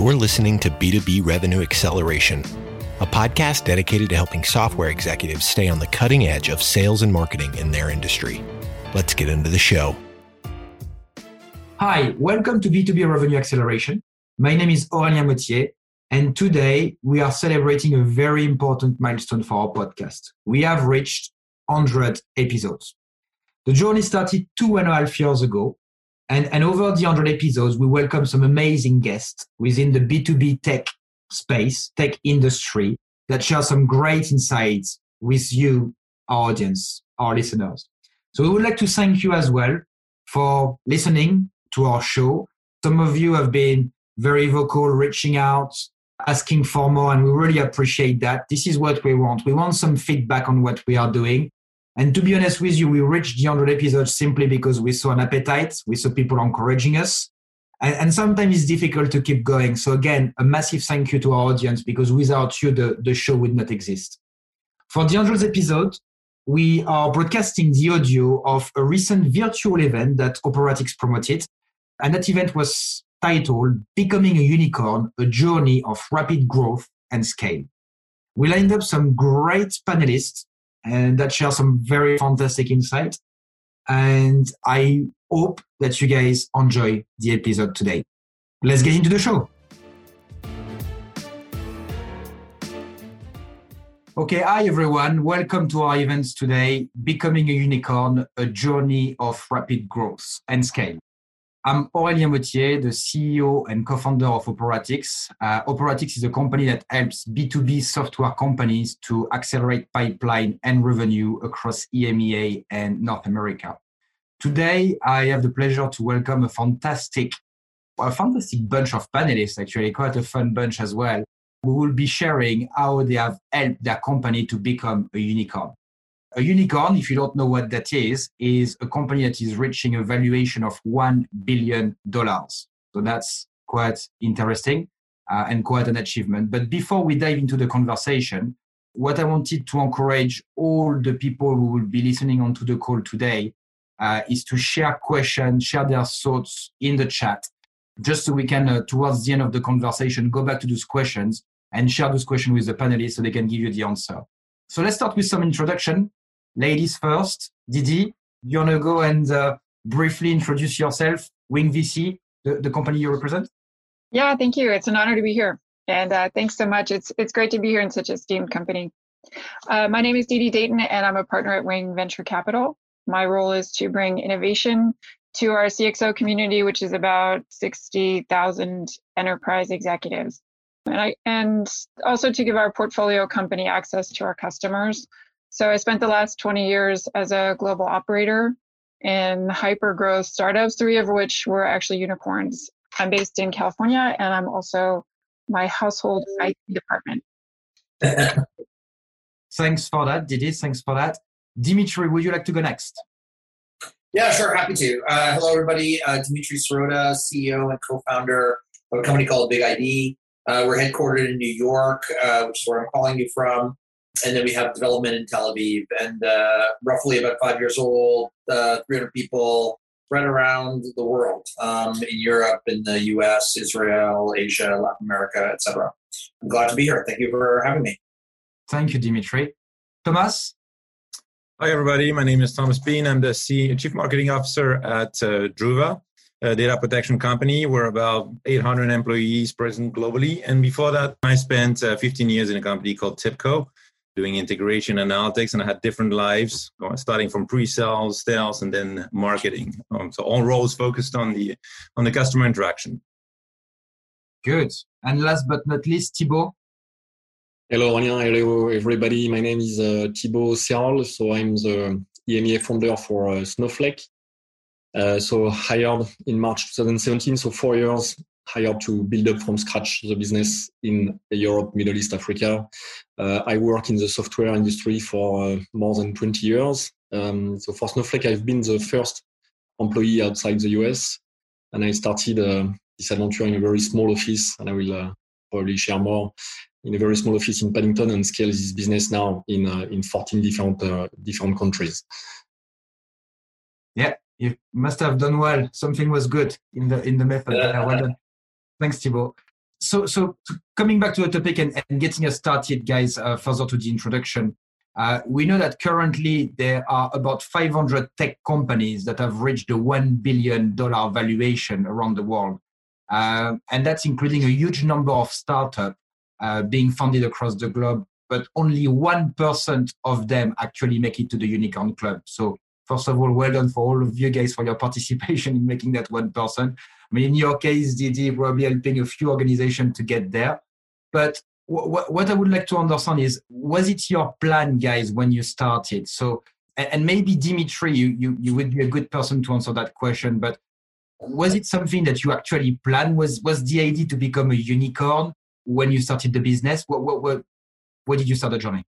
You're listening to B2B Revenue Acceleration, a podcast dedicated to helping software executives stay on the cutting edge of sales and marketing in their industry. Let's get into the show. Hi, welcome to B2B Revenue Acceleration. My name is Aurélien Mottier, and today we are celebrating a very important milestone for our podcast. We have reached 100 episodes. The journey started two and a half years ago, and, and over the 100 episodes, we welcome some amazing guests within the B2B tech space, tech industry, that share some great insights with you, our audience, our listeners. So we would like to thank you as well for listening to our show. Some of you have been very vocal, reaching out, asking for more, and we really appreciate that. This is what we want. We want some feedback on what we are doing. And to be honest with you, we reached the 100 episodes simply because we saw an appetite, we saw people encouraging us. And, and, sometimes it's difficult to keep going. So, again, a massive thank you to our audience because without you, the, the show would not exist. For the 100th episode, we are broadcasting the audio of a recent virtual event that Operatix promoted and that event was titled Becoming a Unicorn, a Journey of Rapid Growth and Scale. We lined up some great panelists and that shares some very fantastic insight. And I hope that you guys enjoy the episode today. Let's get into the show. Okay, hi everyone. Welcome to our events today, Becoming a Unicorn, a journey of rapid growth and scale. I'm Aurélien Mottier, the CEO and co-founder of Operatix. Uh, Operatix is a company that helps B2B software companies to accelerate pipeline and revenue across EMEA and North America. Today, I have the pleasure to welcome a fantastic, a fantastic bunch of panelists, actually, quite a fun bunch as well. We will be sharing how they have helped their company to become a unicorn. A unicorn, if you don't know what that is, is a company that is reaching a valuation of $1 billion. So that's quite interesting uh, and quite an achievement. But before we dive into the conversation, what I wanted to encourage all the people who will be listening onto the call today uh, is to share questions, share their thoughts in the chat, just so we can, uh, towards the end of the conversation, go back to those questions and share those questions with the panelists so they can give you the answer. So let's start with some introduction ladies first. Didi, you want to go and uh, briefly introduce yourself, Wing VC, the, the company you represent? Yeah, thank you. It's an honor to be here. And uh, thanks so much. It's, it's great to be here in such a esteemed company. Uh, my name is Didi Dayton, and I'm a partner at Wing Venture Capital. My role is to bring innovation to our CXO community, which is about 60,000 enterprise executives. And, I, and also to give our portfolio company access to our customers so I spent the last 20 years as a global operator in hyper growth startups, three of which were actually unicorns. I'm based in California and I'm also my household IT department. Thanks for that, Didi. Thanks for that. Dimitri, would you like to go next? Yeah, sure. Happy to. Uh, hello, everybody. Uh, Dimitri Sirota, CEO and co founder of a company called BigID. Uh, we're headquartered in New York, uh, which is where I'm calling you from and then we have development in Tel Aviv, and uh, roughly about five years old, uh, 300 people spread around the world um, in Europe, in the U.S., Israel, Asia, Latin America, etc. I'm glad to be here. Thank you for having me. Thank you, Dimitri. Thomas. Hi, everybody. My name is Thomas Been. I'm the C- Chief Marketing Officer at uh, Druva, a data protection company. We're about 800 employees present globally. And before that, I spent uh, 15 years in a company called TIBCO, doing integration analytics and I had different lives starting from pre-sales, sales, and then marketing. Um, so all roles focused on the on the customer interaction. Good. And last but not least, Thibaut. Hello, Aurélien. Hello, everybody. My name is uh, Thibaut Ceyrolle. So I'm the EMEA founder for uh, Snowflake. Uh, so hired in March 2017, so four years hired to build up from scratch the business in Europe, Middle East, Africa. Uh, I work in the software industry for uh, more than 20 years. Um, so for Snowflake, I've been the first employee outside the US, and I started uh, this adventure in a very small office, and I will uh, probably share more in a very small office in Paddington and scale this business now in uh, in 14 different uh, different countries. Yeah, you must have done well. Something was good in the in the method. well done. Thanks, Thibaut. so, so coming back to the topic and, and getting us started, guys, uh, further to the introduction, uh, we know that currently there are about 500 tech companies that have reached a $1 billion valuation around the world. Uh, and that's including a huge number of startups uh, being funded across the globe, but only 1% of them actually make it to the unicorn club. So, first of all, well done for all of you guys for your participation in making that 1%. I mean, in your case, Didi probably helping a few organizations to get there. But what, what I would like to understand is, was it your plan, guys, when you started? So, and maybe Dimitri, you, you, you would be a good person to answer that question, but was it something that you actually planned? Was, was the idea to become a unicorn when you started the business? What, what, what, what did you start the journey?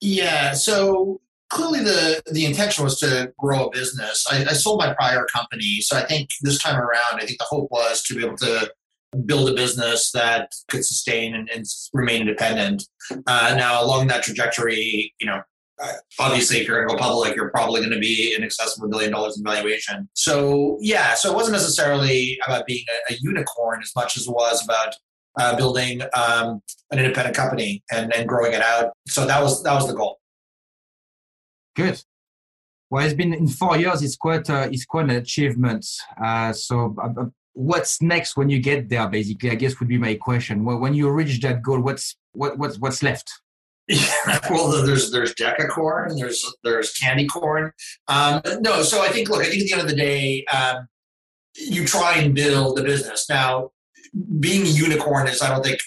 Yeah, so clearly the the intention was to grow a business. I, I, sold my prior company, so I think this time around, I think the hope was to be able to build a business that could sustain and, and remain independent. Uh, now, along that trajectory, you know, obviously, if you're going to go public, you're probably going to be in excess of a billion dollars in valuation. So, yeah, so it wasn't necessarily about being a, a unicorn as much as it was about uh, building um, an independent company and, and growing it out. So that was that was the goal. Good. Well, it's been in four years. It's quite uh, it's quite an achievement. Uh, so, uh, uh, what's next when you get there? Basically, I guess would be my question. Well, when you reach that goal, what's what what's what's left? Yeah, well, there's there's decacorn, there's there's candy corn. Um, no, so I think look, I think at the end of the day, um, you try and build a business. Now, being a unicorn is, I don't think,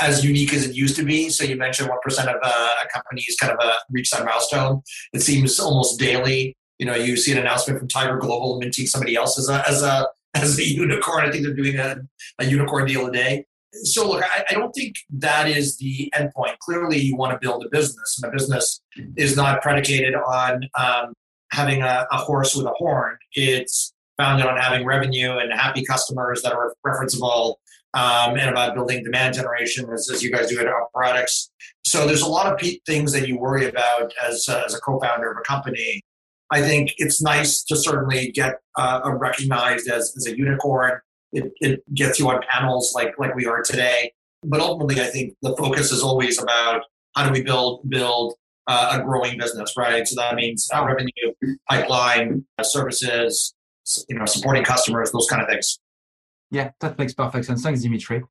as unique as it used to be. So you mentioned one of uh, companies kind of a reach that milestone. It seems almost daily. You know, you see an announcement from Tiger Global minting somebody else as a as a as a unicorn. I think they're doing a, a unicorn deal a day. So look, I, I don't think that is the endpoint. Clearly, you want to build a business, and a business is not predicated on um, having a, a horse with a horn. It's founded on having revenue and happy customers that are referenceable um, and about building demand generation as, as you guys do at our products. So there's a lot of things that you worry about as, uh, as a co-founder of a company. I think it's nice to certainly get uh, recognized as, as a unicorn. It, it gets you on panels like like we are today. But ultimately, I think the focus is always about how do we build build uh, a growing business, right? So that means uh, revenue, pipeline, uh, services, you know, supporting customers, those kind of things. Yeah, that makes perfect sense. Thanks, Dimitri.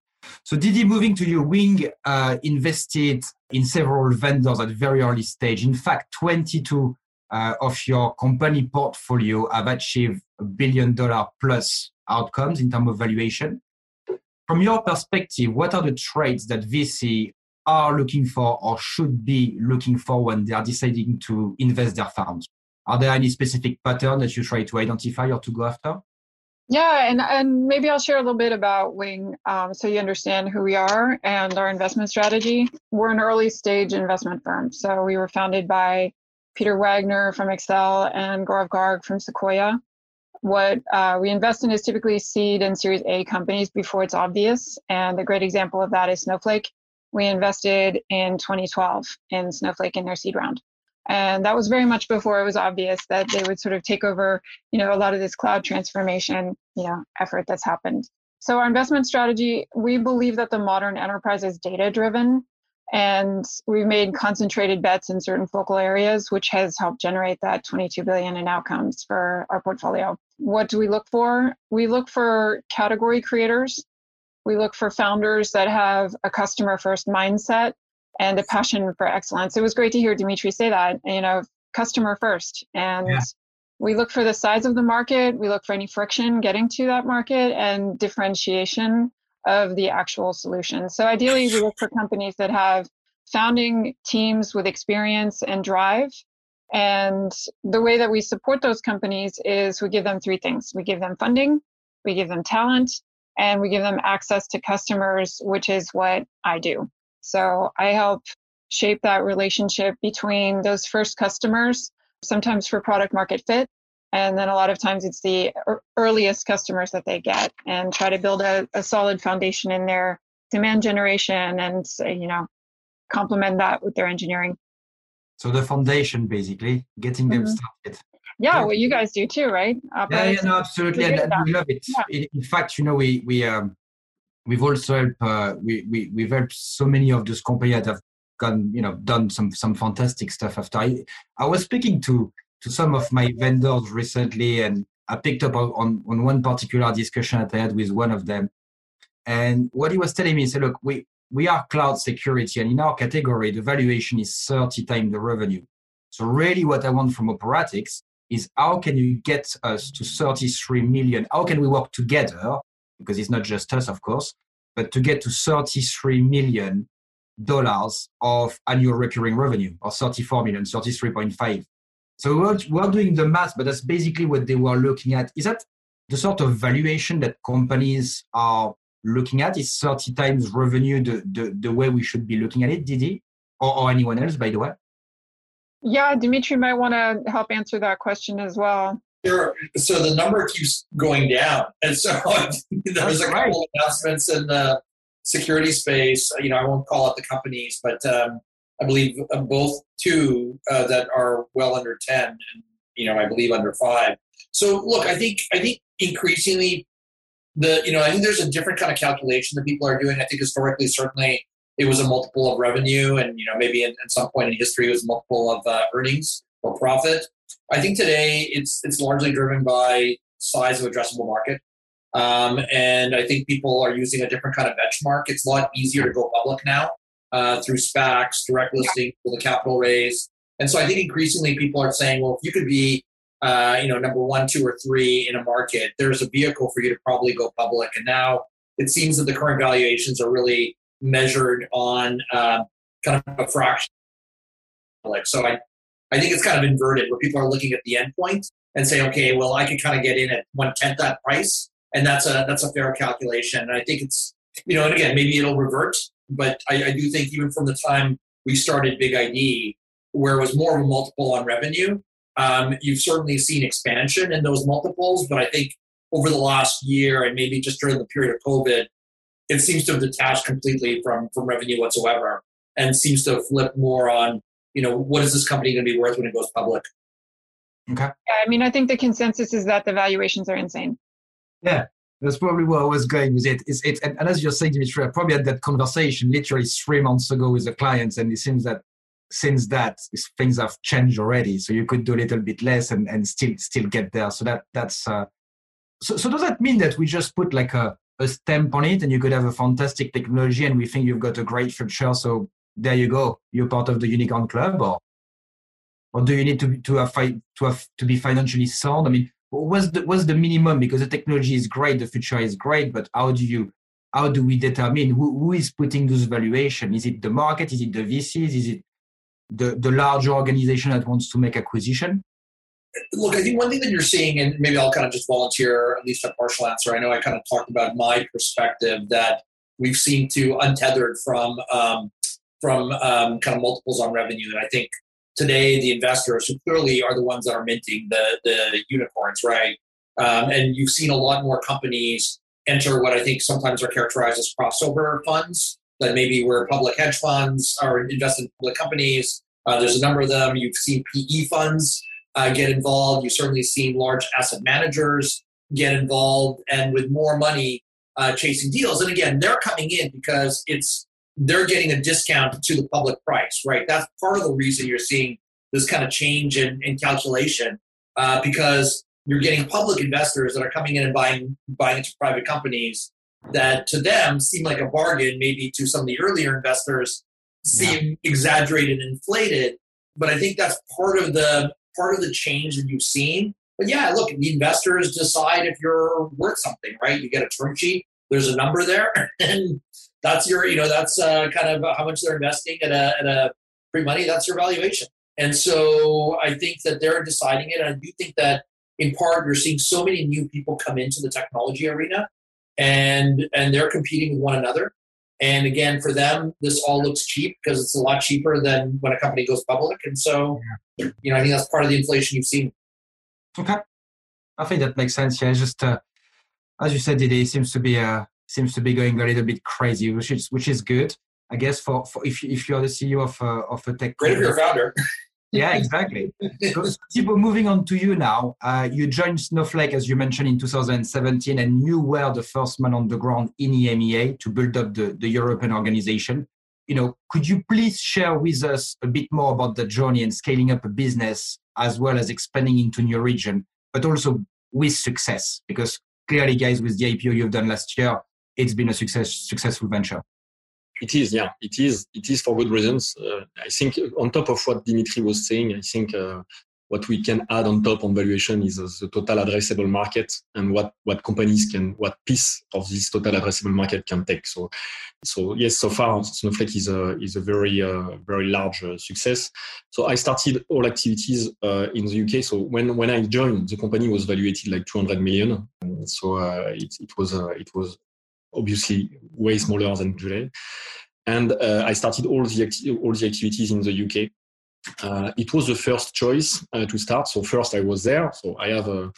So Didi, moving to you, Wing uh, invested in several vendors at very early stage. In fact, 22 uh, of your company portfolio have achieved a billion dollar plus outcomes in terms of valuation. From your perspective, what are the traits that VC are looking for or should be looking for when they are deciding to invest their funds? Are there any specific pattern that you try to identify or to go after? Yeah, and, and maybe I'll share a little bit about Wing um, so you understand who we are and our investment strategy. We're an early stage investment firm. So we were founded by Peter Wagner from Accel and Gaurav Garg from Sequoia. What uh, we invest in is typically seed and Series A companies before it's obvious. And a great example of that is Snowflake. We invested in 2012 in Snowflake in their seed round and that was very much before it was obvious that they would sort of take over you know a lot of this cloud transformation you know effort that's happened. So our investment strategy we believe that the modern enterprise is data driven and we've made concentrated bets in certain focal areas which has helped generate that 22 billion in outcomes for our portfolio. What do we look for? We look for category creators. We look for founders that have a customer first mindset and a passion for excellence. It was great to hear Dimitri say that, you know, customer first. And yeah. we look for the size of the market, we look for any friction getting to that market and differentiation of the actual solution. So ideally, we look for companies that have founding teams with experience and drive. And the way that we support those companies is we give them three things we give them funding, we give them talent, and we give them access to customers, which is what I do. So I help shape that relationship between those first customers, sometimes for product market fit. And then a lot of times it's the earliest customers that they get and try to build a, a solid foundation in their demand generation and, you know, complement that with their engineering. So the foundation, basically, getting them mm-hmm. started. Yeah, well, you guys do too, right? yeah, yeah, no, absolutely, and, and we love it. Yeah. In, in, fact, you know, we we um, we've also helped uh, we, we we've helped so many of those companies that have gone you know done some some fantastic stuff after I, I was speaking to to some of my vendors recently and I picked up on, on one particular discussion that I had with one of them. And what he was telling me, said, look, we, we are cloud security and in our category, the valuation is 30 times the revenue. So really what I want from Operatix is how can you get us to 33 million? How can we work together? Because it's not just us, of course, but to get to 33 million dollars of annual recurring revenue or 34 million, 33.5. So we're, we're doing the math, but that's basically what they were looking at. Is that the sort of valuation that companies are looking at? Is 30 times revenue the, the, the way we should be looking at it, Didi? Or, or anyone else, by the way? Yeah, Dimitri might want to help answer that question as well. Sure. So the number keeps going down. And so there's a couple of announcements in the security space. You know, I won't call out the companies, but um, I believe uh, both two uh, that are well under 10 and, you know, I believe under five. So look, I think, I think increasingly the, you know, I think there's a different kind of calculation that people are doing. I think historically, certainly it was a multiple of revenue and, you know, maybe at, at some point in history it was a multiple of uh, earnings or profit. I think today it's, it's largely driven by size of addressable market. Um, and I think people are using a different kind of benchmark. It's a lot easier to go public now uh, through SPACs, direct listing with a capital raise. And so I think increasingly people are saying, well, if you could be, uh, you know, number one, two, or three in a market, there's a vehicle for you to probably go public. And now it seems that the current valuations are really measured on uh, kind of a fraction. So I, I think it's kind of inverted where people are looking at the endpoint and say, okay, well, I could kind of get in at one tenth that price, and that's a that's a fair calculation. And I think it's you know, and again, maybe it'll revert but I, I do think even from the time we started BigID, where it was more of a multiple on revenue, um, you've certainly seen expansion in those multiples. But I think over the last year and maybe just during the period of COVID, it seems to have detached completely from from revenue whatsoever, and seems to flip more on you know what is this company going to be worth when it goes public. Okay. Yeah, I mean, I think the consensus is that the valuations are insane. Yeah, that's probably where I was going with it. It's, it's, and as you're saying, Dimitri, I probably had that conversation literally three months ago with the clients, and it seems that since that things have changed already. So you could do a little bit less and, and still still get there. So that that's uh, so. So does that mean that we just put like a, a stamp on it, and you could have a fantastic technology, and we think you've got a great future? So there you go, you're part of the unicorn club, or or do you need to to have to have to be financially sound? I mean, what's the what's the minimum? Because the technology is great the future is great but how do you how do we determine who, who is putting those valuation? Is it the market? Is it the vcs is it the the larger organization that wants to make acquisition? Look i think one thing that you're seeing and maybe i'll kind of just volunteer at least a partial answer. I know i kind of talked about my perspective that we've seen to untethered from um, from um, kind of multiples on revenue and i think today the investors who clearly are the ones that are minting the, the unicorns, right? Um, and you've seen a lot more companies enter what I think sometimes are characterized as crossover funds, that maybe where public hedge funds are invested in public companies. Uh, there's a number of them. You've seen PE funds uh, get involved. You've certainly seen large asset managers get involved, and with more money uh, chasing deals. And again, they're coming in because it's they're getting a discount to the public price, right? That's part of the reason you're seeing this kind of change in, in calculation uh, because you're getting public investors that are coming in and buying buying into private companies that to them seem like a bargain, maybe to some of the earlier investors seem yeah. exaggerated and inflated. But I think that's part of the part of the change that you've seen. But yeah, look, the investors decide if you're worth something, right? You get a term sheet, there's a number there, and that's your, you know, that's uh, kind of how much they're investing at a, at a pre-money. That's your valuation. And so I think that they're deciding it. And I do think that in part you're seeing so many new people come into the technology arena and and they're competing with one another. And again, for them, this all looks cheap because it's a lot cheaper than when a company goes public. And so, yeah. you know, I think that's part of the inflation you've seen. Okay, I think that makes sense. Yeah, just uh, as you said, it seems to be a seems to be going a little bit crazy, which is which is good, I guess. For, for if if you're the CEO of a, of a tech, great if you're a founder. yeah, exactly. Thibaut, moving on to you now. Uh, you joined Snowflake, as you mentioned, in 2017, and you were the first man on the ground in EMEA to build up the, the European organization. You know, could you please share with us a bit more about the journey and scaling up a business as well as expanding into new region, but also with success? Because clearly, guys, with the IPO you've done last year, it's been a success, successful venture. It is, yeah, it is. It is for good reasons. Uh, I think on top of what Dimitri was saying, I think uh, what we can add on top on valuation is uh, the total addressable market and what what companies can, what piece of this total addressable market can take. So, so yes, so far Snowflake is a is a very uh, very large uh, success. So I started all activities uh, in the UK. So when when I joined, the company was valued like 200 million. So it it was it was obviously way smaller than today. And uh, I started all the acti- all the activities in the UK. Uh, it was the first choice uh, to start. So first I was there. So I have a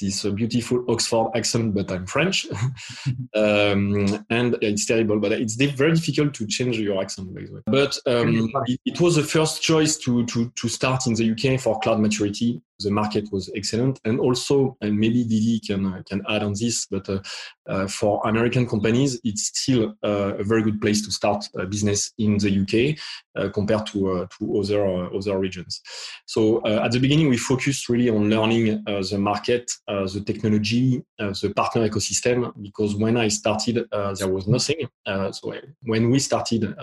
this beautiful Oxford accent, but I'm French, um, and it's terrible. But it's very difficult to change your accent, by the way. But um, it, it, was the first choice to to to start in the UK for cloud maturity. The market was excellent, and also, and maybe Didi can can add on this, but uh, uh, for American companies, it's still uh, a very good place to start a business in the UK uh, compared to uh, to other uh, other regions. So at the beginning, we focused really on learning the market the technology, the partner ecosystem, because when I started, there was nothing. so when we started,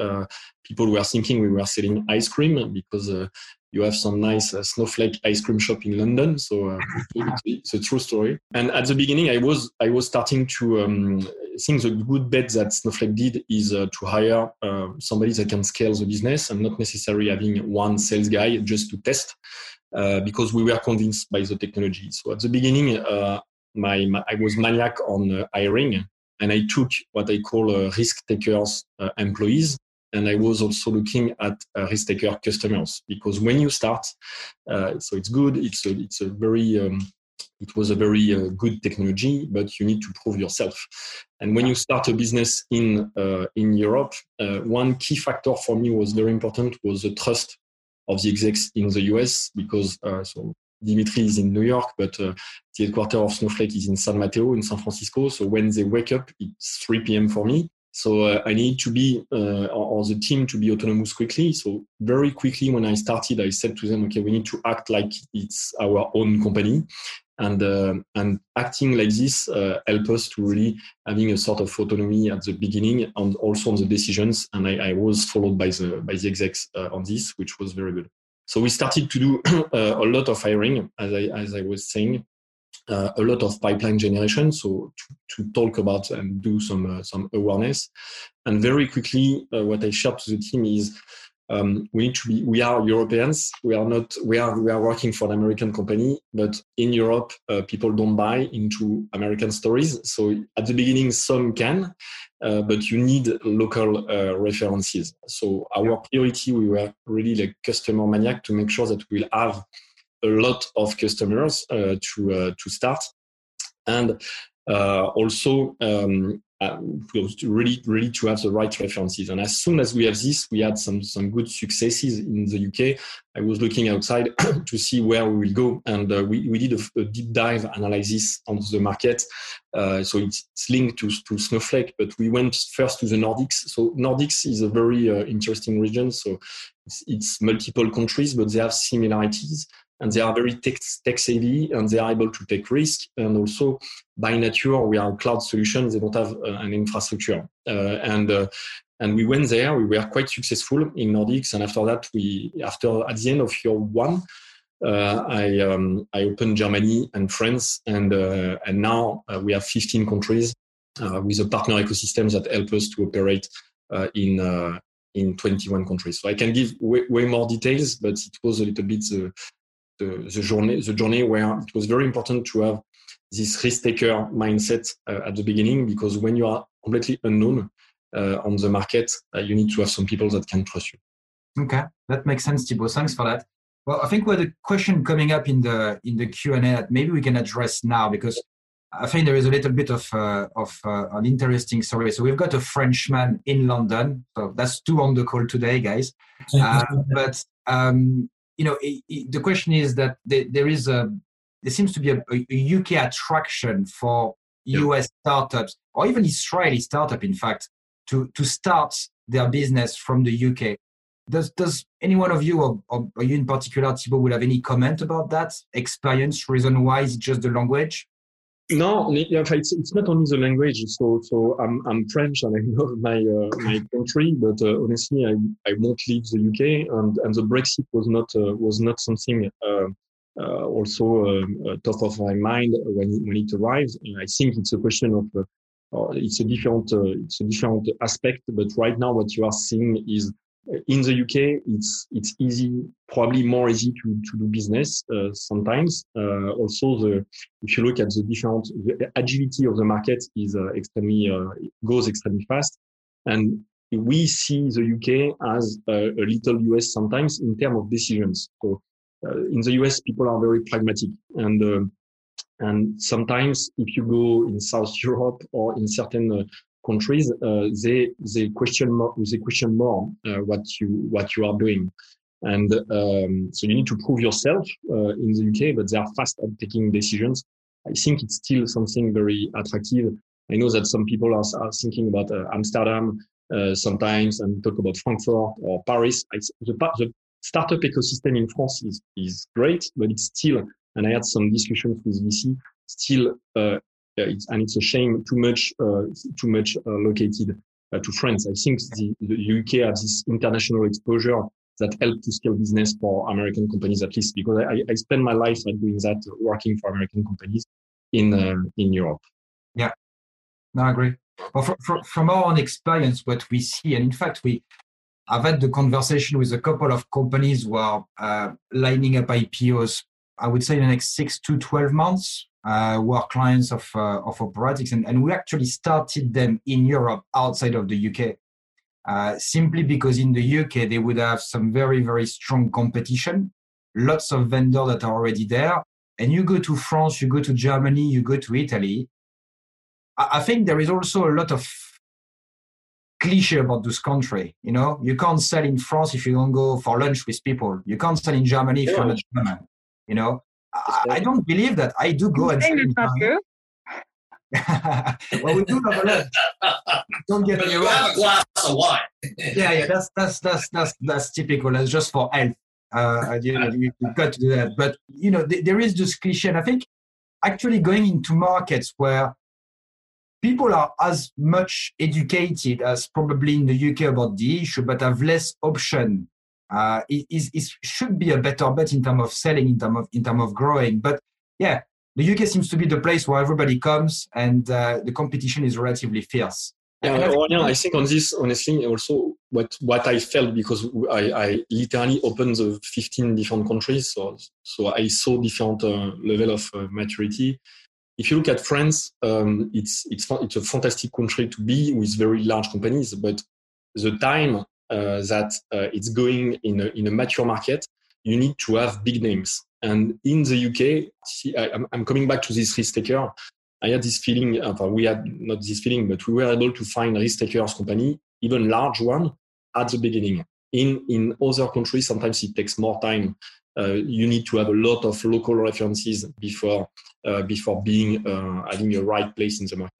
people were thinking we were selling ice cream because you have some nice uh, snowflake ice cream shop in London. So uh, it's a true story. And at the beginning, I was I was starting to um, think the good bet that Snowflake did is uh, to hire somebody that can scale the business and not necessarily having one sales guy just to test. Uh, because we were convinced by the technology. So at the beginning, uh, my, my, I was maniac on uh, hiring, and I took what I call risk takers employees and I was also looking at uh, risk taker customers because when you start, uh, so it's good. It's a, it's a very um, it was a very uh, good technology, but you need to prove yourself. And when you start a business in in Europe, one key factor for me was very important was the trust of the execs in the US because uh, so Dimitri is in New York, but uh, the headquarters of Snowflake is in San Mateo in San Francisco. So when they wake up, it's 3 p.m. for me. So uh, I need to be, uh, or the team to be autonomous quickly. So very quickly when I started, I said to them, okay, we need to act like it's our own company and uh, and acting like this uh, help us to really having a sort of autonomy at the beginning and also on the decisions. And I, I was followed by the by the execs uh, on this, which was very good. So we started to do uh, a lot of hiring, as I as I was saying, uh, a lot of pipeline generation. So to, to talk about and do some uh, some awareness, and very quickly, what I shared to the team is um, we need to be we are europeans. We are not we are we are working for an american company but in europe uh, people don't buy into american stories. So at the beginning some can uh, but you need local uh, references. So our priority we were really like customer maniac to make sure that we'll have a lot of customers uh, to uh, to start and uh, also um, really, really to have the right references. And as soon as we have this, we had some some good successes in the UK. I was looking outside to see where we will go, and uh, we, we did a, a, deep dive analysis on the market. Uh, so it's, it's, linked to, to Snowflake, but we went first to the Nordics. So Nordics is a very uh, interesting region. So it's, it's multiple countries, but they have similarities and they are very tech, tech savvy and they are able to take risk. And also, by nature, we are a cloud solution. They don't have uh, an infrastructure. Uh, and uh, and we went there. We were quite successful in Nordics. And after that, we after at the end of year one, uh, I um, I opened Germany and France, and uh, and now uh, we have 15 countries with a partner ecosystem that help us to operate in in 21 countries. So I can give way, way, more details, but it was a little bit the, the, the journey, the journey where it was very important to have this risk taker mindset uh, at the beginning because when you are completely unknown uh, on the market, uh, you need to have some people that can trust you. Okay, that makes sense, Thibaut. Thanks for that. Well, I think we have a question coming up in the in the Q and A that maybe we can address now because I think there is a little bit of uh, of uh, an interesting story. So we've got a Frenchman in London. So that's two on the call today, guys. Uh, but um, you know, it, it, the question is that there, there is a there seems to be a, a UK attraction for US startups or even Israeli startup, in fact, to to start their business from the UK. Does does any one of you or, or, you in particular, Thibaut, would have any comment about that experience? Reason why is it just the language? No, it's, it's not only the language. So, so I'm, I'm French and I love my uh, my country, but uh, honestly, I, I won't leave the UK. And, and the Brexit was not uh, was not something uh, uh, also um, uh, top of my mind when when it arrives. I think it's a question of it's a different it's a different aspect. But right now, what you are seeing is in the UK, it's it's easy, probably more easy to, to do business uh, sometimes. Uh, also, the if you look at the different the agility of the market is uh, extremely uh, goes extremely fast, and we see the UK as a, a little US sometimes in terms of decisions. So uh, in the US, people are very pragmatic, and uh, and sometimes if you go in South Europe or in certain countries, uh, they they question more they question more uh, what you what you are doing, and um, so you need to prove yourself uh, in the UK, but they are fast at taking decisions. I think it's still something very attractive. I know that some people are, are thinking about Amsterdam sometimes and talk about Frankfurt or Paris. I, the, the startup ecosystem in France is, is great, but it's still, and I had some discussions with VC, still uh, it's, and it's a shame too much uh, too much uh, located uh, to France. I think the, the UK has this international exposure that help to scale business for American companies at least because I, I spend my life doing that, working for American companies in in Europe. Yeah, no, I agree. Well, from our own experience, what we see, and in fact, we I've had the conversation with a couple of companies who are uh, lining up IPOs. I would say in the next six to twelve months uh, who are clients of uh, of Operatix, and, and we actually started them in Europe outside of the UK. Uh, simply because in the UK they would have some very very strong competition, lots of vendors that are already there, and you go to France, you go to Germany, you go to Italy. I, I think there is also a lot of cliche about this country. You know, you can't sell in France if you don't go for lunch with people. You can't sell in Germany if yeah. you're not German. You know, I, I, don't believe that. I do go and. It's not true. well, we do have a lot. Don't get but me you wrong. have a glass of wine. yeah, yeah, that's that's that's that's that's typical. That's just for health. Uh, you know, you, have got to do that. But you know, th- there is this cliche, and I think actually going into markets where people are as much educated as probably in the UK about the issue, but have less option uh, is, is should be a better bet in terms of selling, in terms of in terms of growing. But yeah, the UK seems to be the place where everybody comes, and uh, the competition is relatively fierce. Yeah, I, I think on this, honestly, also what what I felt because I, I literally opened the 15 different countries, so so I saw different uh, level of uh, maturity. If you look at France, um, it's it's it's a fantastic country to be with very large companies, but the time that uh, it's going in a, in a mature market, you need to have big names. And in the UK, I, am coming back to this risk taker. I had this feeling, uh, we had not this feeling, but we were able to find risk takers company, even large one, at the beginning. In in other countries, sometimes it takes more time. Uh, you need to have a lot of local references before uh, before being uh, having a right place in the market.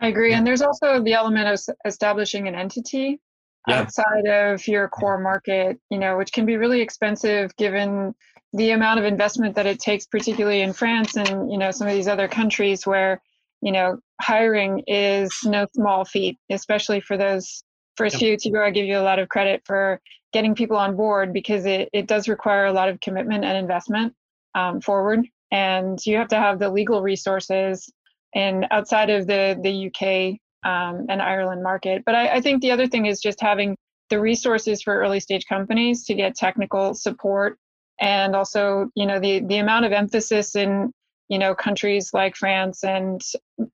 I agree, and there's also the element of establishing an entity yeah. outside of your core market, you know, which can be really expensive given the amount of investment that it takes, particularly in France and, you know, some of these other countries where, you know, hiring is no small feat, especially for those first few. Thibaut, I give you a lot of credit for getting people on board because it, it does require a lot of commitment and investment um, forward. And you have to have the legal resources and outside of the, the UK um, and Ireland market. But I, I think the other thing is just having the resources for early stage companies to get technical support and also you know the the amount of emphasis in you know countries like France. And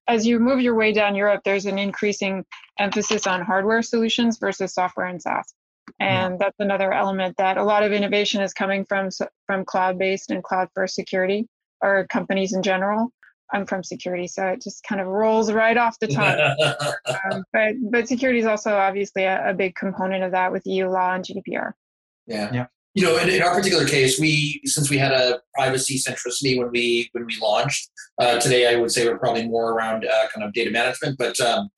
as you move your way down Europe there's an increasing emphasis on hardware solutions versus software and SaaS. And that's another element that a lot of innovation is coming from from cloud based and cloud first security or companies in general I'm from security, so it just kind of rolls right off the tongue. um, but but security is also obviously a, a, big component of that with EU law and GDPR. Yeah. Yeah. you know, in, in, our particular case, we since we had a privacy centricity when we when we launched. Uh, today, I would say we're probably more around uh, kind of data management, but um,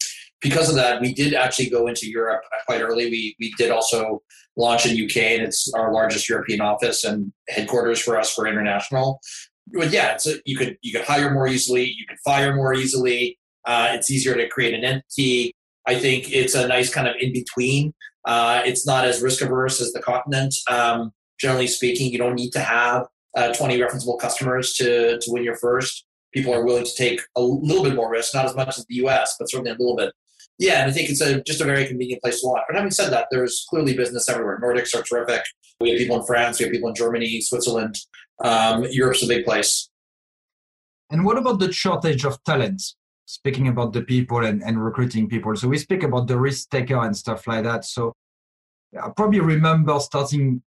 because of that, we did actually go into Europe quite early. We we did also launch in UK, and it's our largest European office and headquarters for us for international. But yeah, a, you could you could hire more easily, you could fire more easily. Uh, it's easier to create an entity. I think it's a nice kind of in between. Uh, it's not as risk averse as the continent. Um, generally speaking, you don't need to have uh, 20 referenceable customers to, to win your first. People are willing to take a little bit more risk, not as much as the US, but certainly a little bit. Yeah, and I think it's a, just a very convenient place to launch. But having said that, there's clearly business everywhere. Nordics are terrific. We have people in France, we have people in Germany, Switzerland. Um, Europe's a big place. And what about the shortage of talent? speaking about the people and, and recruiting people. So we speak about the risk taker and stuff like that. So I probably remember starting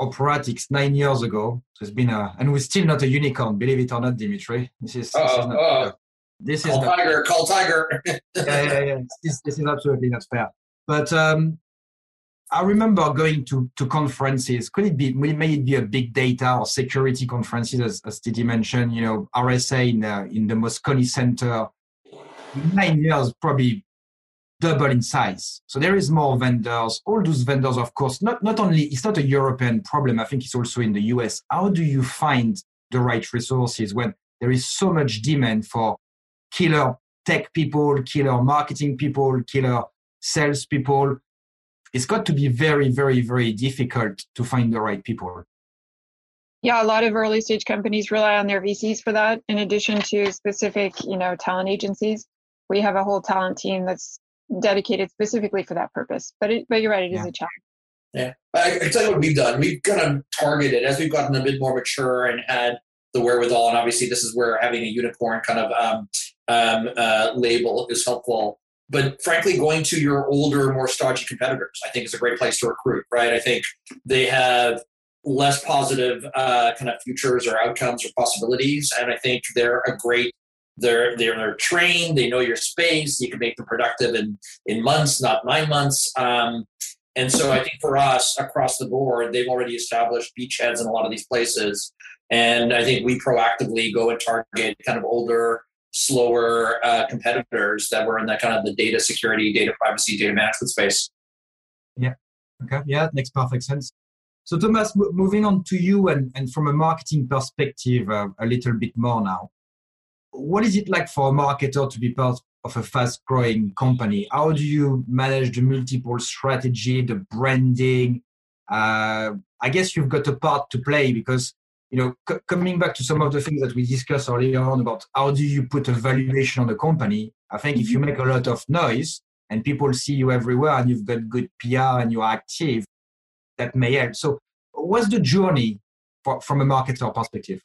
Operatix nine years ago. So it's been a, and we're still not a unicorn, believe it or not, Dimitri. This is, this is not, uh, this call is not, tiger, call tiger. yeah, yeah, yeah. This, this is absolutely not fair. But um, I remember going to, to conferences. Could it be, may it be a big data or security conferences, as, as Didi mentioned, you know, RSA in, uh, in the Moscone Center nine years, probably double in size. So there is more vendors. All those vendors, of course, not, not only, it's not a European problem, I think it's also in the US. How do you find the right resources when there is so much demand for killer tech people, killer marketing people, killer sales people? It's got to be very, very, very difficult to find the right people. Yeah, a lot of early stage companies rely on their VCs for that, in addition to specific, you know, talent agencies we have a whole talent team that's dedicated specifically for that purpose. But it, but you're right, it yeah. is a challenge. Yeah, I, I tell you what we've done. We've kind of targeted as we've gotten a bit more mature and had the wherewithal, and obviously this is where having a unicorn kind of um, um, uh, label is helpful. But frankly, going to your older, more stodgy competitors, I think is a great place to recruit. Right? I think they have less positive uh, kind of futures or outcomes or possibilities, and I think they're a great they're, they're, trained, they know your space, you can make them productive in, in months, not nine months. Um, and so I think for us across the board, they've already established beachheads in a lot of these places. And I think we proactively go and target kind of older, slower uh, competitors that were in that kind of the data security, data privacy, data management space. Yeah. Okay. Yeah, makes perfect sense. So, Thomas, moving on to you and, and from a marketing perspective, uh, a little bit more now what is it like for a marketer to be part of a fast growing company? How do you manage the multiple strategy, the branding? Uh, I guess you've got a part to play because, you know, c- coming back to some of the things that we discussed earlier on about how do you put a valuation on the company? I think if you make a lot of noise and people see you everywhere and you've got good PR and you're active, that may help. So, what's the journey for, from a marketer perspective?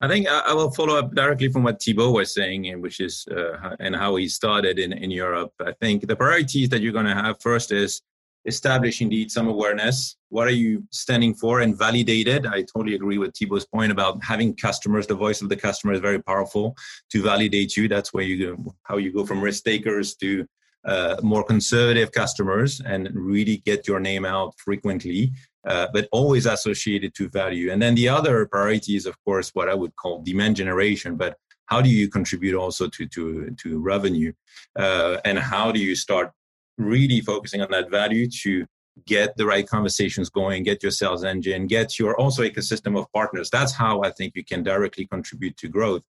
I think I, will follow up directly from what Thibaut was saying, and which is uh, and how he started in, in Europe. I think the priorities that you're going to have first is establish indeed some awareness. What are you standing for and validate it? I totally agree with Thibaut's point about having customers. The voice of the customer is very powerful to validate you. That's where you go, how you go from risk takers to uh, more conservative customers and really get your name out frequently uh, but always associated to value. And then the other priority is, of course, what I would call demand generation. But how do you contribute also to to to revenue, uh, and how do you start really focusing on that value to get the right conversations going, get your sales engine, get your also ecosystem of partners. That's how I think you can directly contribute to growth.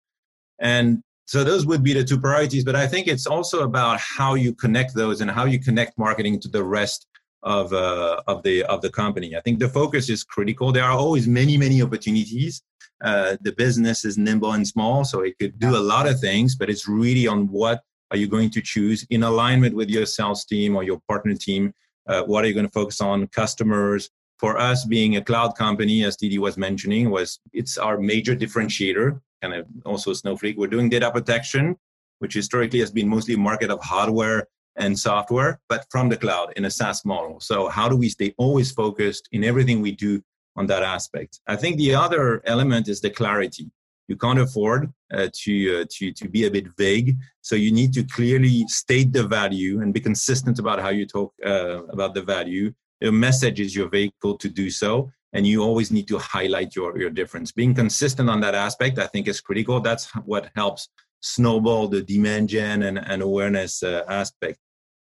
And so those would be the two priorities. But I think it's also about how you connect those and how you connect marketing to the rest of uh, of the of the company. I think the focus is critical. There are always many many opportunities. Uh, the business is nimble and small, so it could do a lot of things, but it's really on what are you going to choose in alignment with your sales team or your partner team. Uh, what are you going to focus on? Customers. For us, being a cloud company, as Didi was mentioning, was it's our major differentiator. Kind of also Snowflake. We're doing data protection, which historically has been mostly a market of hardware and software, but from the cloud in a SaaS model. So, how do we stay always focused in everything we do on that aspect? I think the other element is the clarity. You can't afford uh, to, uh, to, to be a bit vague. So, you need to clearly state the value and be consistent about how you talk uh, about the value. your message is your vehicle to do so and you always need to highlight your, your difference being consistent on that aspect i think is critical that's what helps snowball the demand gen and, and awareness uh, aspect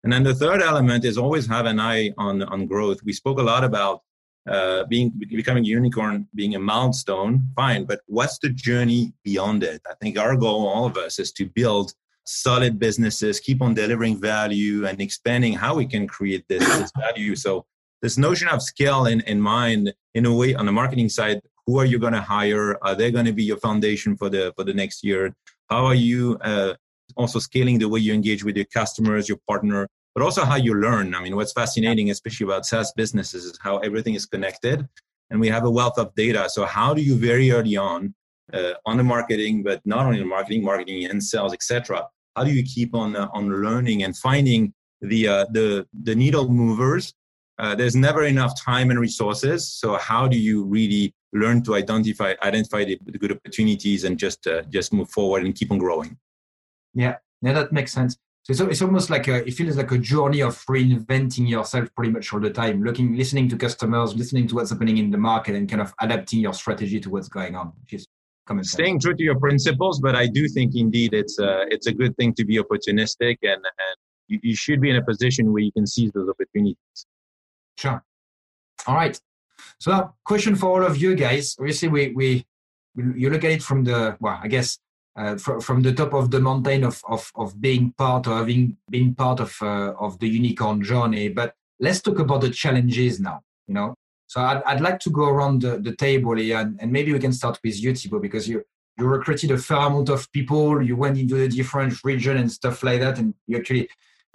and then the third element is always have an eye on on growth we spoke a lot about uh, being becoming a unicorn being a milestone fine but what's the journey beyond it? I think our goal all of us is to build solid businesses keep on delivering value and expanding how we can create this, this value. So this notion of scale in, in mind in a way on the marketing side who are you going to hire? Are they going to be your foundation for the for the next year? How are you uh, also scaling the way you engage with your customers your partner but also how you learn i mean what's fascinating especially about saas businesses is how everything is connected and we have a wealth of data so how do you very early on uh, on the marketing but not only the marketing marketing and sales etc how do you keep on uh, on learning and finding the uh, the the needle movers uh, there's never enough time and resources. So how do you really learn to identify identify the, the good opportunities and just uh, just move forward and keep on growing? Yeah, yeah, that makes sense. So it's, it's almost like a, it feels like a journey of reinventing yourself pretty much all the time, looking, listening to customers, listening to what's happening in the market, and kind of adapting your strategy to what's going on, which is common sense. Staying true to your principles, but I do think indeed it's a, uh, it's a good thing to be opportunistic and, and you, you should be in a position where you can seize those opportunities. Sure. All right. So, question for all of you guys. Obviously, we we you look at it from the well, I guess uh, from, from the top of the mountain of of, of being part or having been part of uh, of the unicorn journey. But let's talk about the challenges now. You know, so I'd, I'd like to go around the, the table here, and, and maybe we can start with you, Thibaut, because you you recruited a fair amount of people. You went into the different region and stuff like that, and you actually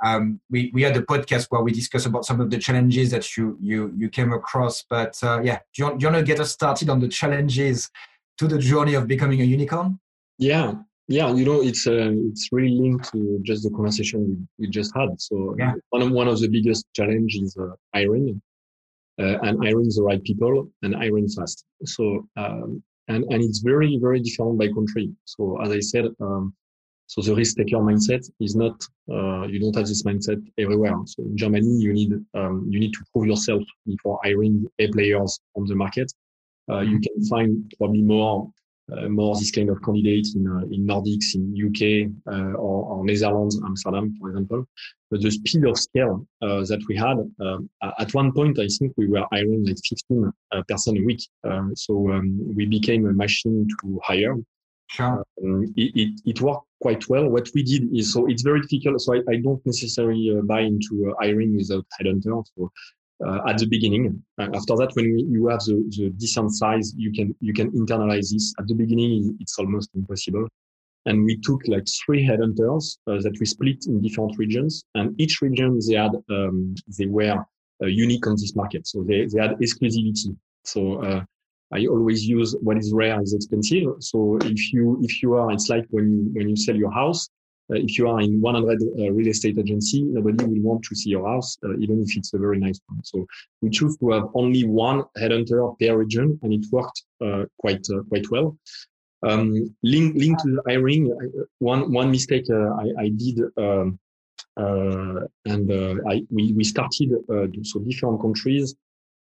um, we, we had a podcast where we discussed about some of the challenges that you you you came across. But uh, yeah, do you, do you want to get us started on the challenges to the journey of becoming a unicorn? Yeah, yeah. You know, it's uh, it's really linked to just the conversation we, we just had. So yeah. one of one of the biggest challenges is uh, hiring, uh, and hiring the right people and hiring fast. So um, and and it's very very different by country. So as I said. Um, so the risk taker mindset is not, uh, you don't have this mindset everywhere. So in Germany, you need, um, you need to prove yourself before hiring A players on the market. Uh, you mm-hmm. can find probably more, more this kind of candidates in, uh, in Nordics, in UK, uh, or, or, Netherlands, Amsterdam, for example. But the speed of scale uh, that we had, at one point, I think we were hiring like 15 person a week. so um, we became a machine to hire. Sure. Um, it, it, it, worked quite well. What we did is, so it's very difficult. So I, I don't necessarily uh, buy into uh, hiring without headhunter. So uh, at the beginning, uh, after that, when you have the, the decent size, you can, you can internalize this. At the beginning, it's almost impossible. And we took like three headhunters uh, that we split in different regions and each region they had, um, they were uh, unique on this market. So they, they had exclusivity. So, I always use what is rare is expensive. So if you if you are, it's like when you when you sell your house. Uh, if you are in 100 uh, real estate agency, nobody will want to see your house, uh, even if it's a very nice one. So we choose to have only one headhunter per region, and it worked uh, quite uh, quite well. Um, link link to hiring. Uh, one one mistake I, I did. Um, and I, we, we started so different countries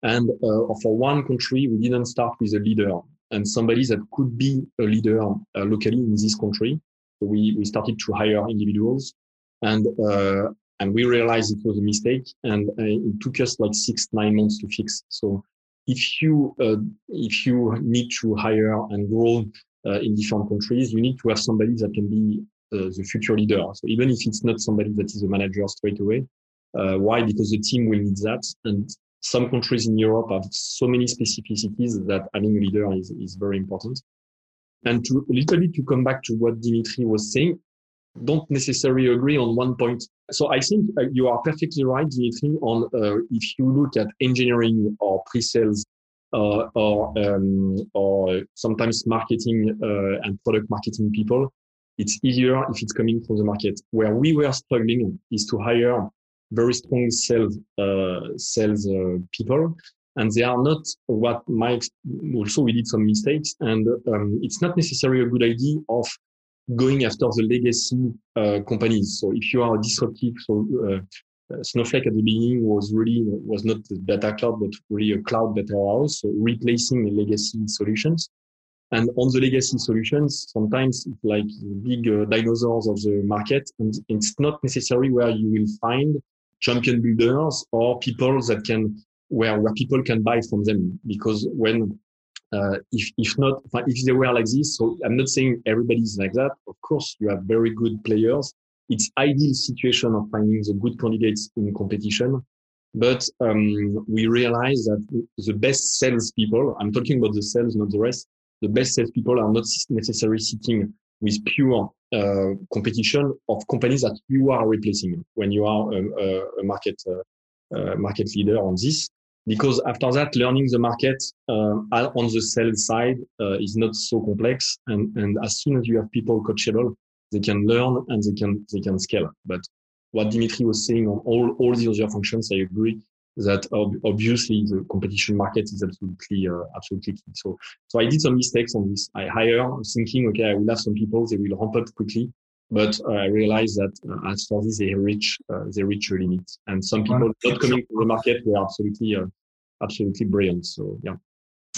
and uh, for one country, we didn't start with a leader and somebody that could be a leader uh, locally in this country. So we, we started to hire individuals and, uh, and we realized it was a mistake and it took us like six, nine months to fix. So if you, if you need to hire and grow in different countries, you need to have somebody that can be uh, the future leader. So even if it's not somebody that is a manager straight away, uh, why? Because the team will need that, and some countries in Europe have so many specificities that having a leader is, is very important. And to a little bit to come back to what Dimitri was saying, don't necessarily agree on one point. So I think uh, you are perfectly right, Dimitri, on uh, if you look at engineering or pre-sales uh, or um, or sometimes marketing uh, and product marketing people, it's easier if it's coming from the market. Where we were struggling is to hire very strong sales uh, sales uh, people and they are not what my also we did some mistakes and um, it's not necessarily a good idea of going after the legacy uh, companies so if you are disruptive so uh, Snowflake at the beginning was really was not the data cloud, but really a cloud data warehouse, so replacing legacy solutions. And on the legacy solutions, sometimes it's like big uh, dinosaurs of the market, and it's not necessarily where you will find champion builders or people that can where where people can buy from them. Because when uh, if if not if they were like this, so I'm not saying everybody's like that. Of course, you have very good players. It's ideal situation of finding the good candidates in competition. But um, we realize that the best salespeople, I'm talking about the sales, not the rest, the best salespeople are not necessarily sitting with pure uh, competition of companies that you are replacing when you are a, a market uh, uh, market leader on this. Because after that, learning the market uh, on the sales side uh, is not so complex, and, and as soon as you have people coachable, they can learn and they can they can scale. But what Dimitri was saying on all all the other functions, I agree that obviously the competition market is absolutely uh, absolutely key. So so I did some mistakes on this. I hire thinking okay I will have some people they will ramp up quickly, but I realized that uh, as for this they reach uh, they reach a limit, and some people not coming to the market were absolutely uh, absolutely brilliant. So yeah.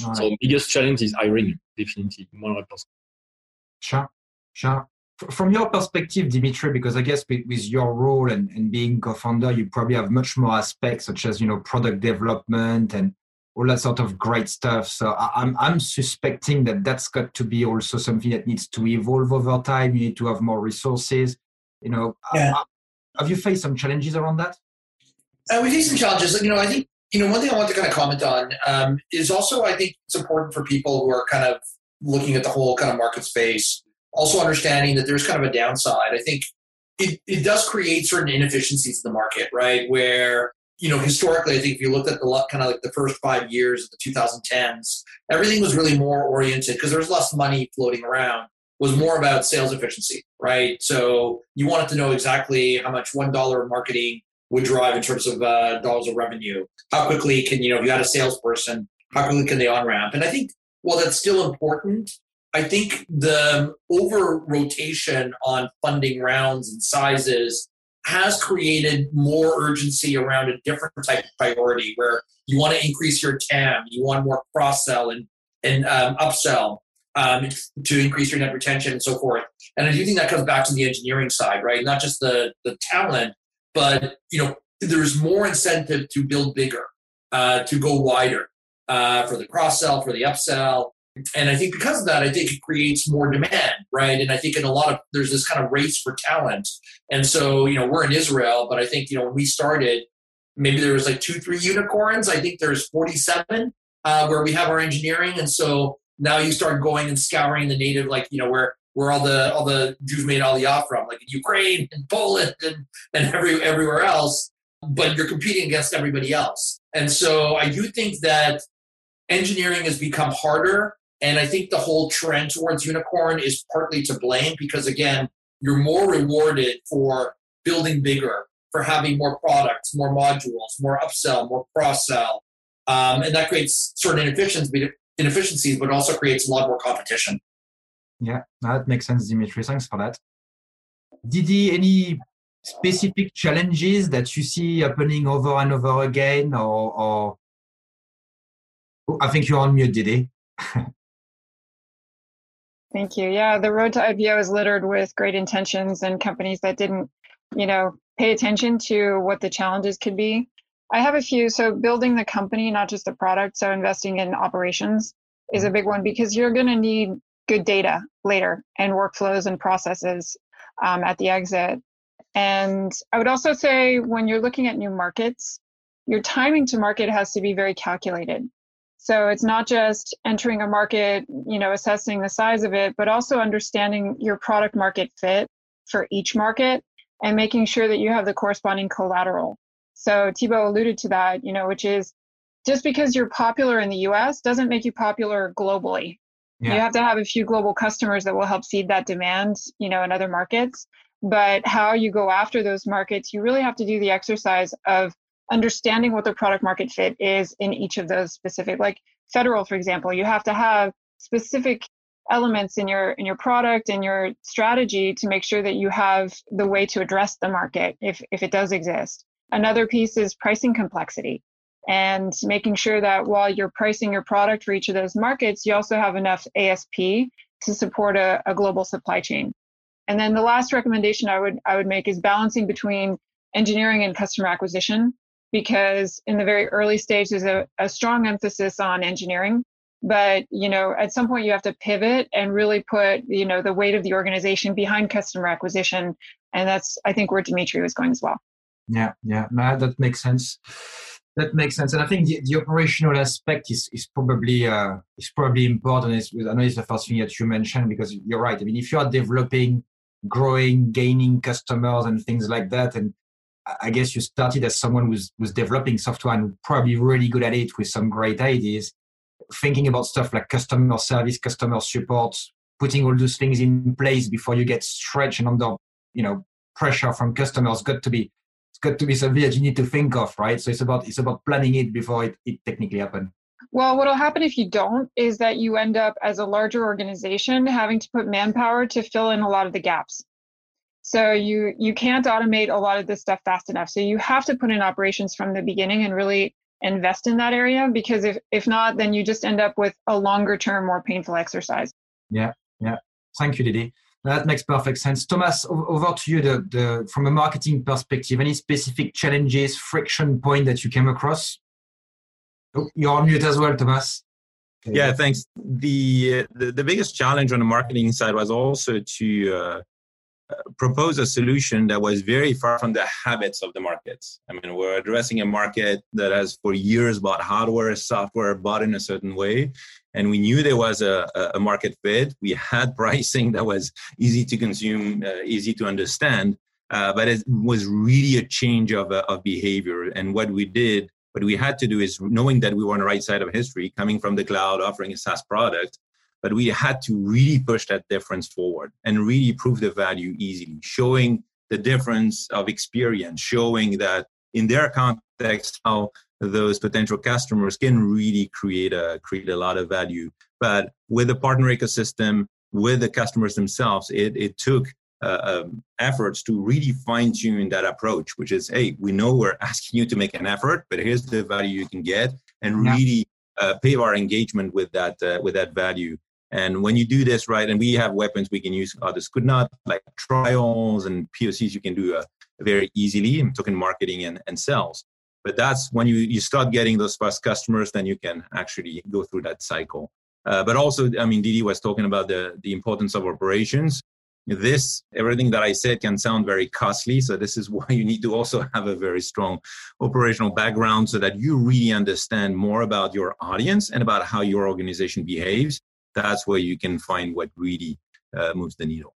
Right. So biggest challenge is hiring definitely 100%. Sure, sure from your perspective, Dimitri, because I guess with, with your role and, and being co-founder, you probably have much more aspects such as you know product development and all that sort of great stuff. So I, am I'm suspecting that that's got to be also something that needs to evolve over time. You need to have more resources. You know, yeah. Uh, have you faced some challenges around that? Uh, we faced some challenges. You know, I think you know one thing I want to kind of comment on um, is also I think it's important for people who are kind of looking at the whole kind of market space also understanding that there's kind of a downside. I think it, it does create certain inefficiencies in the market, right? Where, you know, historically, I think if you looked at the kind of like the first five years of the 2010s, everything was really more oriented because there was less money floating around, was more about sales efficiency, right? So you wanted to know exactly how much $1 of marketing would drive in terms of uh, dollars of revenue. How quickly can, you know, if you had a salesperson, how quickly can they on ramp? And I think while that's still important, I think the over rotation on funding rounds and sizes has created more urgency around a different type of priority where you want to increase your TAM, you want more cross sell and, and um, upsell um, to increase your net retention and so forth. And I do think that comes back to the engineering side, right? Not just the, the talent, but you know, there's more incentive to build bigger, uh, to go wider uh, for the cross sell, for the upsell, and I think because of that, I think it creates more demand, right? And I think in a lot of there's this kind of race for talent. And so, you know, we're in Israel, but I think, you know, when we started, maybe there was like two, three unicorns. I think there's 47 uh, where we have our engineering. And so now you start going and scouring the native, like, you know, where where all the all the Jews made all the Aliyah from, like in Ukraine and Poland and, and every everywhere else. But you're competing against everybody else. And so I do think that engineering has become harder and I think the whole trend towards unicorn is partly to blame because, again, you're more rewarded for building bigger, for having more products, more modules, more upsell, more cross sell. Um, and that creates certain inefficiencies, but also creates a lot more competition. Yeah, that makes sense, Dimitri. Thanks for that. Didi, any specific challenges that you see happening over and over again? Or, or... Oh, I think you're on mute, Didi. Thank you. Yeah, the road to IPO is littered with great intentions and companies that didn't, you know, pay attention to what the challenges could be. I have a few. So building the company, not just the product. So investing in operations is a big one because you're going to need good data later and workflows and processes um, at the exit. And I would also say when you're looking at new markets, your timing to market has to be very calculated. So it's not just entering a market, you know, assessing the size of it, but also understanding your product market fit for each market and making sure that you have the corresponding collateral. So Thibaut alluded to that, you know, which is just because you're popular in the US doesn't make you popular globally. Yeah. You have to have a few global customers that will help seed that demand, you know, in other markets. But how you go after those markets, you really have to do the exercise of understanding what the product market fit is in each of those specific like federal for example you have to have specific elements in your in your product and your strategy to make sure that you have the way to address the market if if it does exist Another piece is pricing complexity and making sure that while you're pricing your product for each of those markets, you also have enough ASP to support a, a global supply chain. And then the last recommendation I would I would make is balancing between engineering and customer acquisition, because in the very early stage there's a, a strong emphasis on engineering. But you know, at some point you have to pivot and really put you know the weight of the organization behind customer acquisition, and that's I think where Dimitri was going as well. Yeah, yeah, that makes sense that makes sense. And I think the, the operational aspect is, is probably uh, is probably important. It's, I know it's the first thing that you mentioned because you're right. I mean, if you are developing, growing, gaining customers and things like that, and I guess you started as someone who's was developing software and probably really good at it with some great ideas. Thinking about stuff like customer service, customer support, putting all those things in place before you get stretched and under, you know, pressure from customers got to be it's got to be something that you need to think of, right? So it's about it's about planning it before it, it technically happens. Well, what'll happen if you don't is that you end up as a larger organization having to put manpower to fill in a lot of the gaps. So you you can't automate a lot of this stuff fast enough. So you have to put in operations from the beginning and really invest in that area because if if not, then you just end up with a longer term, more painful exercise. Yeah, yeah. Thank you, Didi. That makes perfect sense. Thomas, over to you. The, the, from a marketing perspective, any specific challenges, friction point that you came across? Oh, you're on mute as well, Thomas. Okay. Yeah, thanks. The, the, the biggest challenge on the marketing side was also to uh, propose a solution that was very far from the habits of the markets. I mean, we're addressing a market that has for years bought hardware, software bought in a certain way, and we knew there was a, a market fit. We had pricing that was easy to consume, uh, easy to understand, uh, but it was really a change of, uh, of behavior. And what we did, what we had to do is knowing that we were on the right side of history, coming from the cloud, offering a SaaS product, but we had to really push that difference forward and really prove the value easily, showing the difference of experience, showing that in their context how those potential customers can really create a create a lot of value. But with the partner ecosystem, with the customers themselves, it it took uh, um, efforts to really fine tune that approach, which is, hey, we know we're asking you to make an effort, but here's the value you can get, and yeah. really uh, pave our engagement with that uh, with that value. And when you do this right, and we have weapons we can use, others could not, like trials and POCs, you can do uh, very easily. I'm talking marketing and, and sales. But that's when you, you start getting those first customers, then you can actually go through that cycle. Uh, but also, I mean, Didi was talking about the, the importance of operations. This, everything that I said can sound very costly. So, this is why you need to also have a very strong operational background so that you really understand more about your audience and about how your organization behaves that's where you can find what really uh, moves the needle.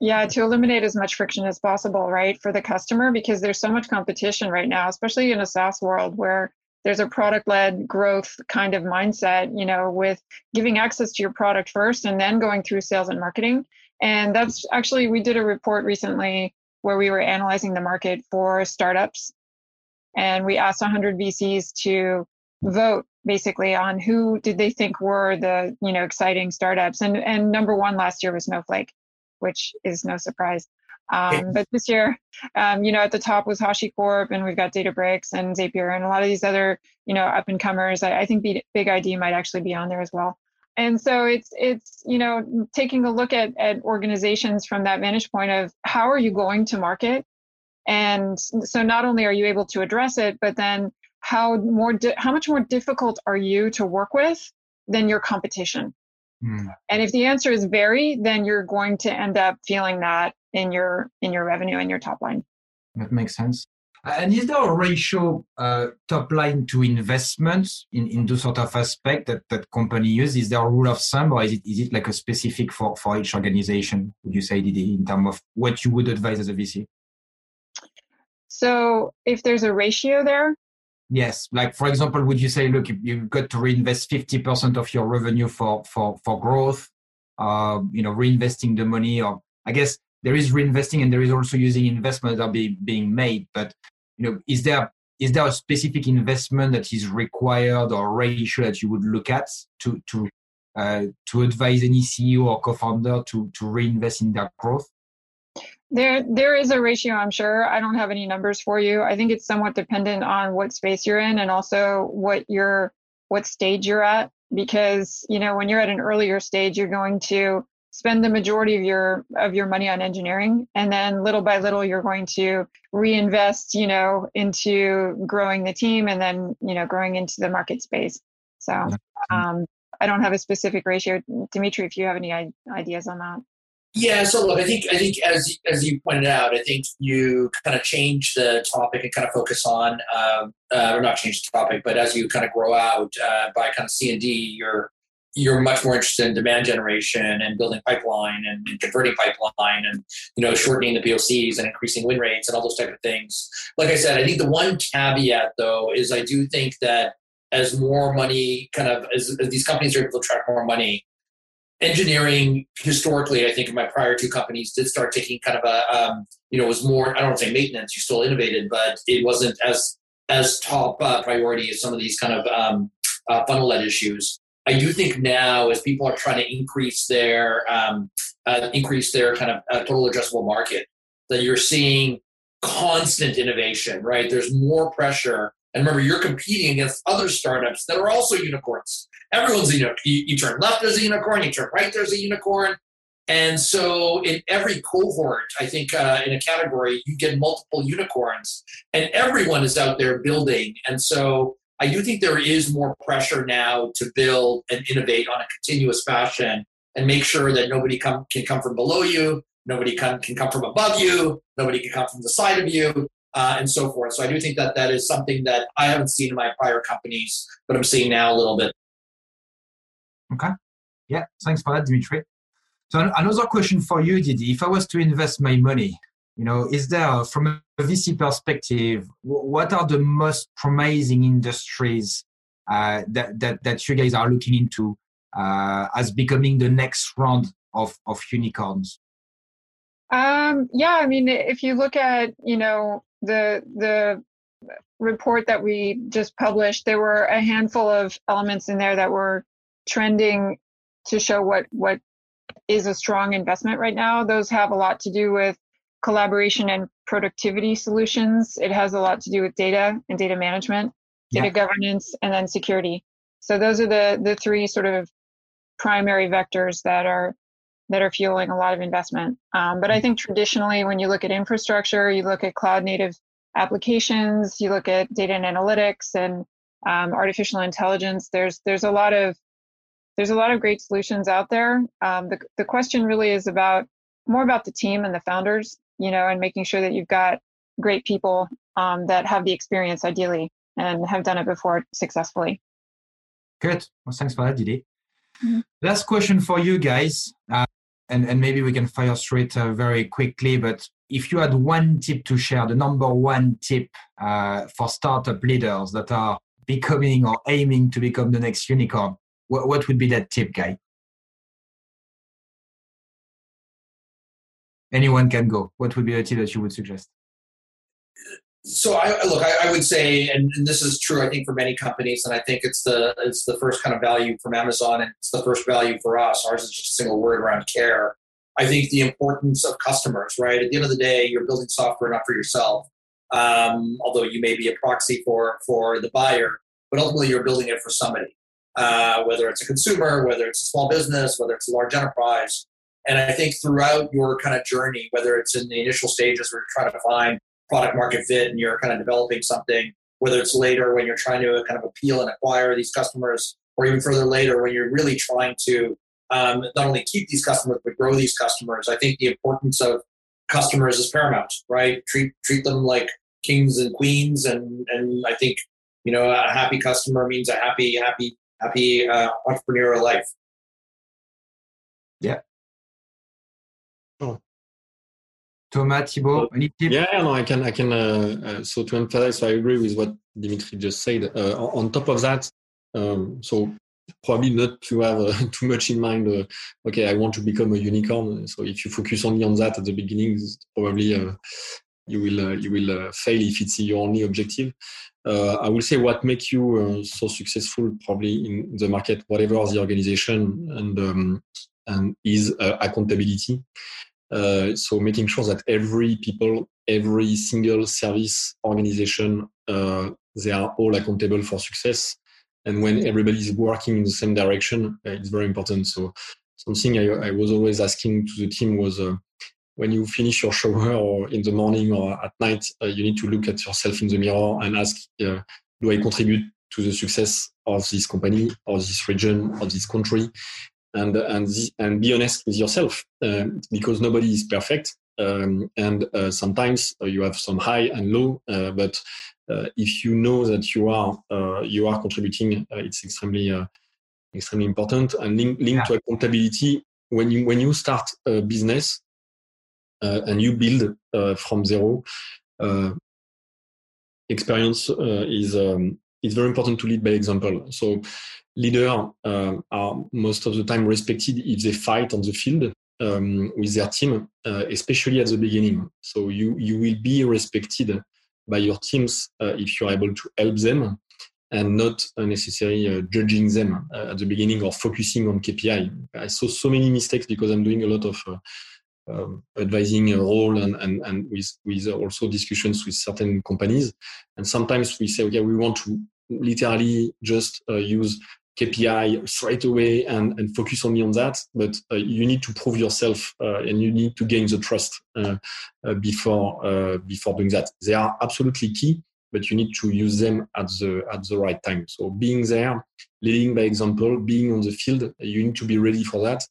Yeah, to eliminate as much friction as possible, right, for the customer, because there's so much competition right now, especially in a SaaS world where there's a product led growth kind of mindset, you know, with giving access to your product first and then going through sales and marketing. And that's actually, we did a report recently where we were analyzing the market for startups. And we asked 100 VCs to vote basically on who did they think were the you know exciting startups. And and number one last year was snowflake which is no surprise. Um, but this year um, you know at the top was hashicorp and we've got databricks and zapier and a lot of these other you know up and comers I, I think BigID might actually be on there as well. And so it's it's you know taking a look at at organizations from that vantage point of how are you going to market? And so not only are you able to address it but then how more di- how much more difficult are you to work with than your competition mm. and if the answer is very then you're going to end up feeling that in your in your revenue and your top line that makes sense and is there a ratio uh, top line to investments in, in those sort of aspect that, that company use? Is there a rule of thumb or is it, is it like a specific for, for each organization, would you say, Didi, in terms of what you would advise as a VC? So if there's a ratio there, Yes, like for example, would you say, look, you've got to reinvest fifty percent of your revenue for for for growth? Uh, you know, reinvesting the money, or I guess there is reinvesting and there is also using investment that are be, being made. But you know, is there is there a specific investment that is required or ratio that you would look at to to uh, to advise any CEO or co-founder to to reinvest in their growth? There, there is a ratio. I'm sure. I don't have any numbers for you. I think it's somewhat dependent on what space you're in and also what your what stage you're at. Because you know, when you're at an earlier stage, you're going to spend the majority of your of your money on engineering and then little by little you're going to reinvest you know into growing the team and then you know growing into the market space so um, i don't have a specific ratio dimitri if you have any ideas on that yeah so look i think i think as as you pointed out i think you kind of change the topic and kind of focus on um, uh, or not change the topic but as you kind of grow out uh, by kind of c and d you're you're much more interested in demand generation and building pipeline and, converting pipeline and you know shortening the POCs and increasing win rates and all those type of things. Like I said, I think the one caveat though is I do think that as more money kind of as, as these companies are able to attract more money, engineering historically, I think in my prior two companies did start taking kind of a um, you know was more I don't want to say maintenance, you still innovated, but it wasn't as as top uh, priority as some of these kind of um, uh, funnel led issues. I do think now, as people are trying to increase their um, uh, increase their kind of uh, total addressable market, that you're seeing constant innovation. Right? There's more pressure, and remember, you're competing against other startups that are also unicorns. Everyone's a unicorn. You, you turn left, there's a unicorn. You turn right, there's a unicorn. And so, in every cohort, I think uh, in a category, you get multiple unicorns, and everyone is out there building. And so, I do think there is more pressure now to build and innovate on a continuous fashion and make sure that nobody come, can come from below you, nobody can, can come from above you, nobody can come from the side of you, uh, and so forth. So I do think that that is something that I haven't seen in my prior companies, but I'm seeing now a little bit. Okay. Yeah. Thanks for that, Dimitri. So another question for you, Didi. If I was to invest my money, you know, is there, from a VC perspective, what are the most promising industries uh, that, that, that you guys are looking into uh, as becoming the next round of, of unicorns? Um, yeah, I mean, if you look at, you know, the, the report that we just published, there were a handful of elements in there that were trending to show what, what is a strong investment right now. Those have a lot to do with collaboration and productivity solutions. It has a lot to do with data and data management, data yeah. governance, and then security. So those are the the three sort of primary vectors that are that are fueling a lot of investment. Um, but I think traditionally, when you look at infrastructure, you look at cloud native applications, you look at data and analytics and um, artificial intelligence. There's there's a lot of there's a lot of great solutions out there. Um, the the question really is about more about the team and the founders you know, and making sure that you've got great people um, that have the experience ideally and have done it before successfully. Good. Well, thanks for that, Didi. Mm-hmm. Last question for you guys, uh, and, and maybe we can fire straight uh, very quickly. But if you had one tip to share, the number one tip uh, for startup leaders that are becoming or aiming to become the next unicorn, what, what would be that tip, guy? anyone can go. What would be a tip that you would suggest? So I look, I, I would say, and, and, this is true, I think for many companies, and I think it's the it's the first kind of value from Amazon, and it's the first value for us. Ours is just a single word around care. I think the importance of customers, right? At the end of the day, you're building software not for yourself, um, although you may be a proxy for for the buyer, but ultimately you're building it for somebody, uh, whether it's a consumer, whether it's a small business, whether it's a large enterprise. And I think throughout your kind of journey, whether it's in the initial stages where you're trying to find product market fit and you're kind of developing something, whether it's later when you're trying to kind of appeal and acquire these customers, or even further later when you're really trying to um, not only keep these customers but grow these customers, I think the importance of customers is paramount, right? Treat treat them like kings and queens, and and I think you know a happy customer means a happy happy happy uh, entrepreneurial life. Thomas, Thibaut, any tip? Yeah, no, I can, I can. Uh, uh, so to emphasize, so I agree with what Dimitri just said. Uh, on top of that, um, so probably not to have uh, too much in mind. Uh, okay, I want to become a unicorn. So if you focus only on that at the beginning, probably uh, you will you will fail if it's your only objective. I will say what makes you so successful, probably in the market, whatever the organization, and um, and is accountability. Uh, so making sure that every people, every single service organization, uh, they are all accountable for success. And when everybody is working in the same direction, uh, it's very important. So something I, I, was always asking to the team was uh, when you finish your shower or in the morning or at night, uh, you need to look at yourself in the mirror and ask, do I contribute to the success of this company or this region or this country? And, and, and be honest with yourself because nobody is perfect. Um, and uh, sometimes uh, you have some high and low, uh, but if you know that you are you are contributing, it's extremely extremely important and link, linked yeah. to accountability. When you when you start a business and you build from zero, experience is um, it's very important to lead by example. So leaders uh, are most of the time respected if they fight on the field um, with their team, uh, especially at the beginning. So you you will be respected by your teams uh, if you're able to help them and not necessarily uh, judging them uh, at the beginning or focusing on KPI. I saw so many mistakes because I'm doing a lot of uh, um, advising role and, and, and with, with also discussions with certain companies. And sometimes we say, okay, we want to literally just uh, use KPI straight away and, and focus only on that. But uh, you need to prove yourself uh, and you need to gain the trust uh, uh before uh, before doing that. They are absolutely key, but you need to use them at the at the right time. So being there, leading by example, being on the field, you need to be ready for that.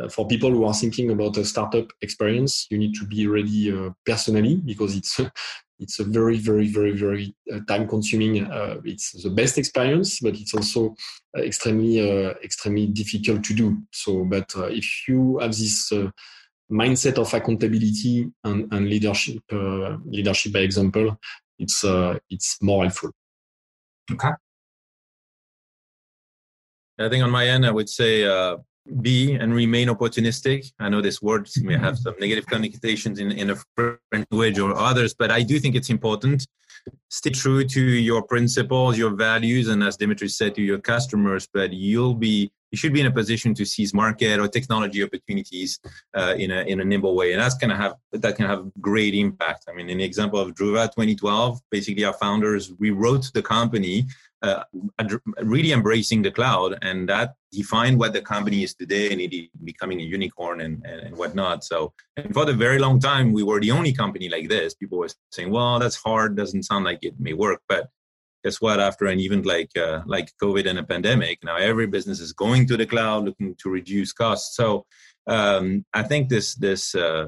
Uh, for people who are thinking about a startup experience, you need to be ready personally because it's it's a very very very very uh, time consuming uh, it's the best experience but it's also uh, extremely uh, extremely difficult to do. So but uh, if you have this uh, mindset of accountability and, and leadership leadership by example it's it's more helpful. Okay. I think on my end i would say be and remain opportunistic. I know this word may have some negative connotations in, in a French language or others, but I do think it's important. Stay true to your principles, your values, and as Dimitri said, to your customers, but you'll be you should be in a position to seize market or technology opportunities uh, in a in a nimble way, and that's gonna have that can have great impact. I mean, in the example of Druva 2012, basically our founders rewrote the company uh, really embracing the cloud and that defined what the company is today and it becoming a unicorn and, and, and, whatnot. So and for the very long time we were the only company like this. People were saying well that's hard. Doesn't sound like it may work. But guess what? After an event like uh, like covid and a pandemic now every business is going to the cloud looking to reduce costs. So um, i think this this uh,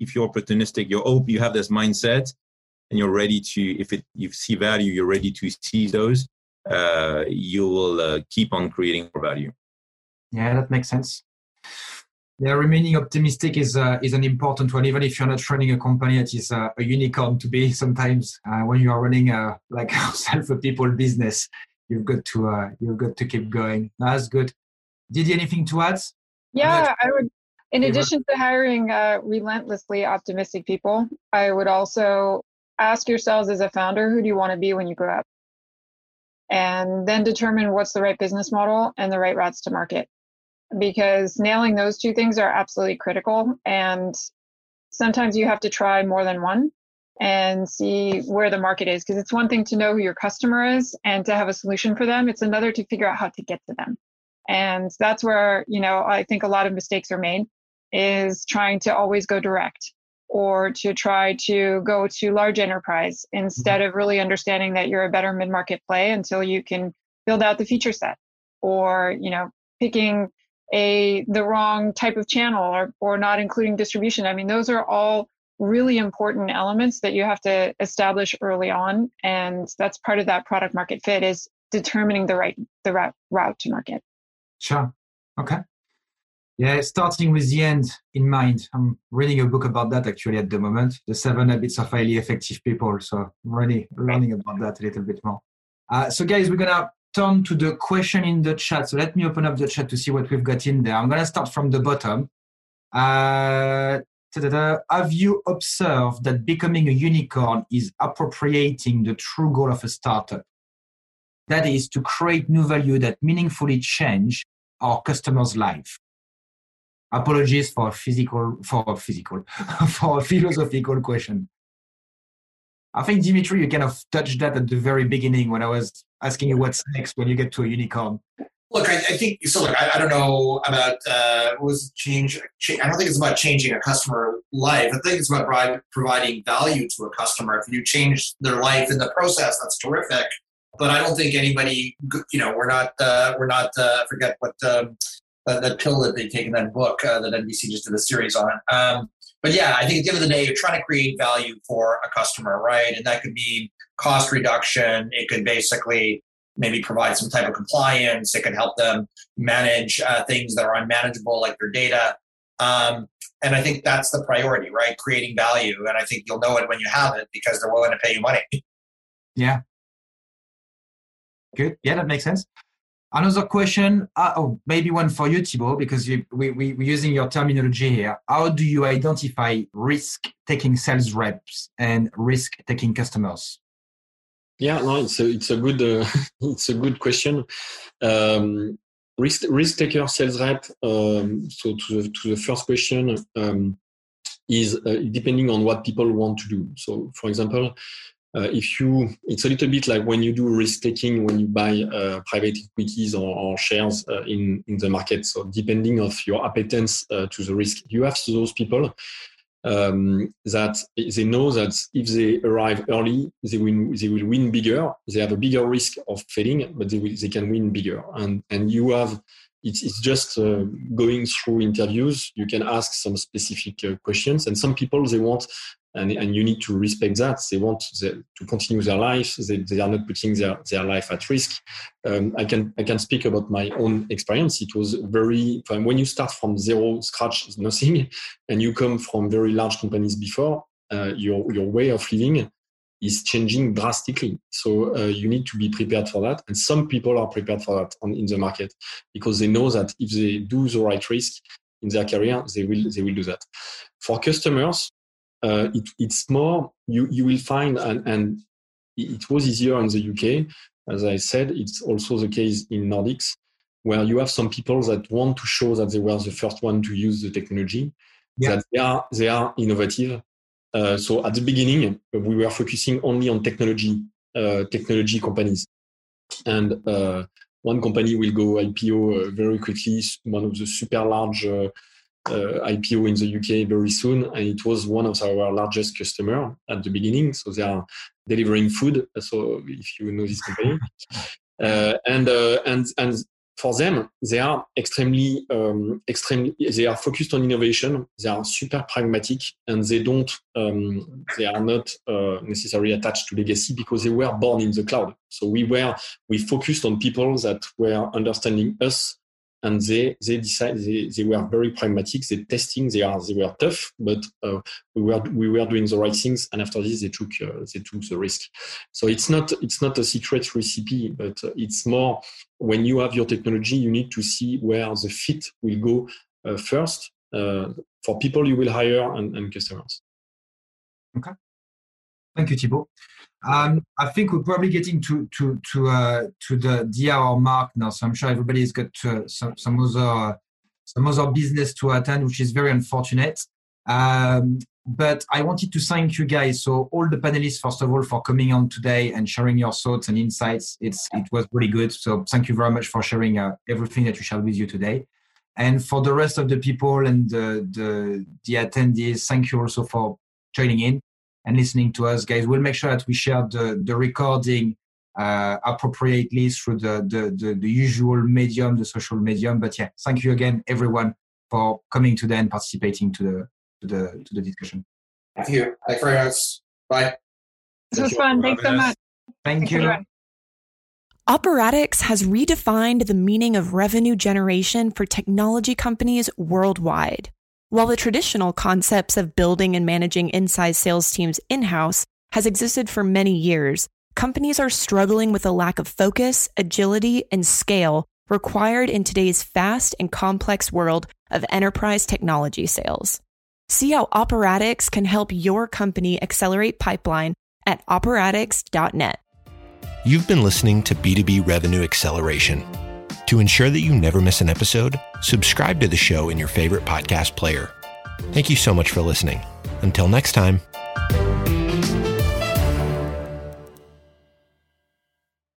if you're opportunistic you're open you have this mindset and you're ready to if it you see value you're ready to seize those uh, you will uh, keep on creating more value. Yeah, that makes sense. Yeah, remaining optimistic is uh, is an important one, even if you're not running a company that is uh, a unicorn to be. Sometimes uh, when you are running a like self a people business, you've got to uh, you've got to keep going. That's good. Didi anything to add? Yeah, I would. In addition to hiring uh, relentlessly optimistic people, I would also ask yourselves as a founder, who do you want to be when you grow up? And then determine what's the right business model and the right routes to market. Because nailing those two things are absolutely critical. And sometimes you have to try more than one and see where the market is. Because it's one thing to know who your customer is and to have a solution for them, it's another to figure out how to get to them. And that's where, you know, I think a lot of mistakes are made is trying to always go direct or to try to go to large enterprise instead mm-hmm. of really understanding that you're a better mid-market play until you can build out the feature set or you know picking a the wrong type of channel or, or not including distribution. I mean those are all really important elements that you have to establish early on and that's part of that product market fit is determining the right the route, route to market. Sure. Okay yeah, starting with the end in mind. I'm reading a book about that actually at the moment, The Seven Habits of Highly Effective People. So I'm really learning about that a little bit more. Uh, so guys, we're gonna turn to the question in the chat. So let me open up the chat to see what we've got in there. I'm gonna start from the bottom. Uh, have you observed that becoming a unicorn is appropriating the true goal of a startup? That is to create new value that meaningfully change our customers' life. Apologies for physical, for physical, for philosophical question. I think Dimitri, you kind of touched that at the very beginning when I was asking you what's next when you get to a unicorn. Look, I, I think so. Look, I, I, don't know about uh, what was change. I don't think it's about changing a customer life. I think it's about providing value to a customer. If you change their life in the process, that's terrific. But I don't think anybody, you know, we're not, uh, we're not. Uh, forget what um, uh, that pill that they take in that book uh, that NBC just did a series on. Um, but yeah, I think at the end of the day, you're trying to create value for a customer, right? And that could mean cost reduction. It could basically maybe provide some type of compliance. It could help them manage uh, things that are unmanageable, like their data. Um, and I think that's the priority, right? Creating value. And I think you'll know it when you have it because they're willing to pay you money. Yeah. Good. Yeah, that makes sense. Another question, uh, oh, maybe one for you, Thibaut, because you, we, we, we're using your terminology here. How do you identify risk taking sales reps and risk taking customers? Yeah, no, it's a, it's a good uh, it's a good question. Um, risk risk taker sales rep. Um, so to the, to the first question um, is uh, depending on what people want to do. So for example, uh, if you it's a little bit like when you do risk taking when you buy uh, private equities or, or shares uh, in in the market. So depending of your appetence uh, to the risk, you have those people um, that they know that if they arrive early, they will they will win bigger. They have a bigger risk of failing, but they will, they can win bigger. And and you have it's, it's just uh, going through interviews. You can ask some specific uh, questions, and some people they want and, and you need to respect that. They want to continue their life. They, they are not putting their, their life at risk. Um, I can I can speak about my own experience. It was very when you start from zero, scratch, nothing, and you come from very large companies before. Uh, your your way of living is changing drastically. So uh, you need to be prepared for that. And some people are prepared for that on, in the market because they know that if they do the right risk in their career, they will they will do that. For customers, uh, it, it's more you you will find and, and it was easier in the UK. As I said, it's also the case in Nordics, where you have some people that want to show that they were the first one to use the technology, yeah. that they are they are innovative. Uh, so at the beginning, we were focusing only on technology uh, technology companies, and uh, one company will go IPO uh, very quickly. One of the super large uh, uh, IPO in the UK very soon, and it was one of our largest customer at the beginning. So they are delivering food. So if you know this company, uh, and uh, and and for them, they are extremely um, extremely they are focused on innovation. They are super pragmatic, and they don't um, they are not uh, necessarily attached to legacy because they were born in the cloud. So we were we focused on people that were understanding us and they they decide they, they were very pragmatic. They testing they are they were tough but uh, we were we were doing the right things. And after this they took uh, they took the risk. So it's not it's not a secret recipe but uh, it's more when you have your technology you need to see where the fit will go uh, first uh, for people you will hire and, and customers. Okay. Thank you Thibaut um, I think we're probably getting to to to uh, to the the hour mark now, so I'm sure everybody's got uh, some some other some other business to attend, which is very unfortunate. Um, but I wanted to thank you guys. So all the panelists, first of all, for coming on today and sharing your thoughts and insights. It's it was really good. So thank you very much for sharing uh, everything that you shared with you today. And for the rest of the people and the the, the attendees, thank you also for joining in and listening to us, guys. We'll make sure that we share the, the recording uh, appropriately through the, the, the, the, usual medium, the social medium. But yeah, thank you again, everyone, for coming today and participating to the to the to the discussion. Thank you. Thanks you very much. Bye. This was fun. Thanks so much. Thank you. Operatix has redefined the meaning of revenue generation for technology companies worldwide. While the traditional concepts of building and managing inside sales teams in house has existed for many years, companies are struggling with a lack of focus, agility, and scale required in today's fast and complex world of enterprise technology sales. See how Operatix can help your company accelerate pipeline at operatix.net. You've been listening to B2B Revenue Acceleration To ensure that you never miss an episode, subscribe to the show in your favorite podcast player. Thank you so much for listening. Until next time.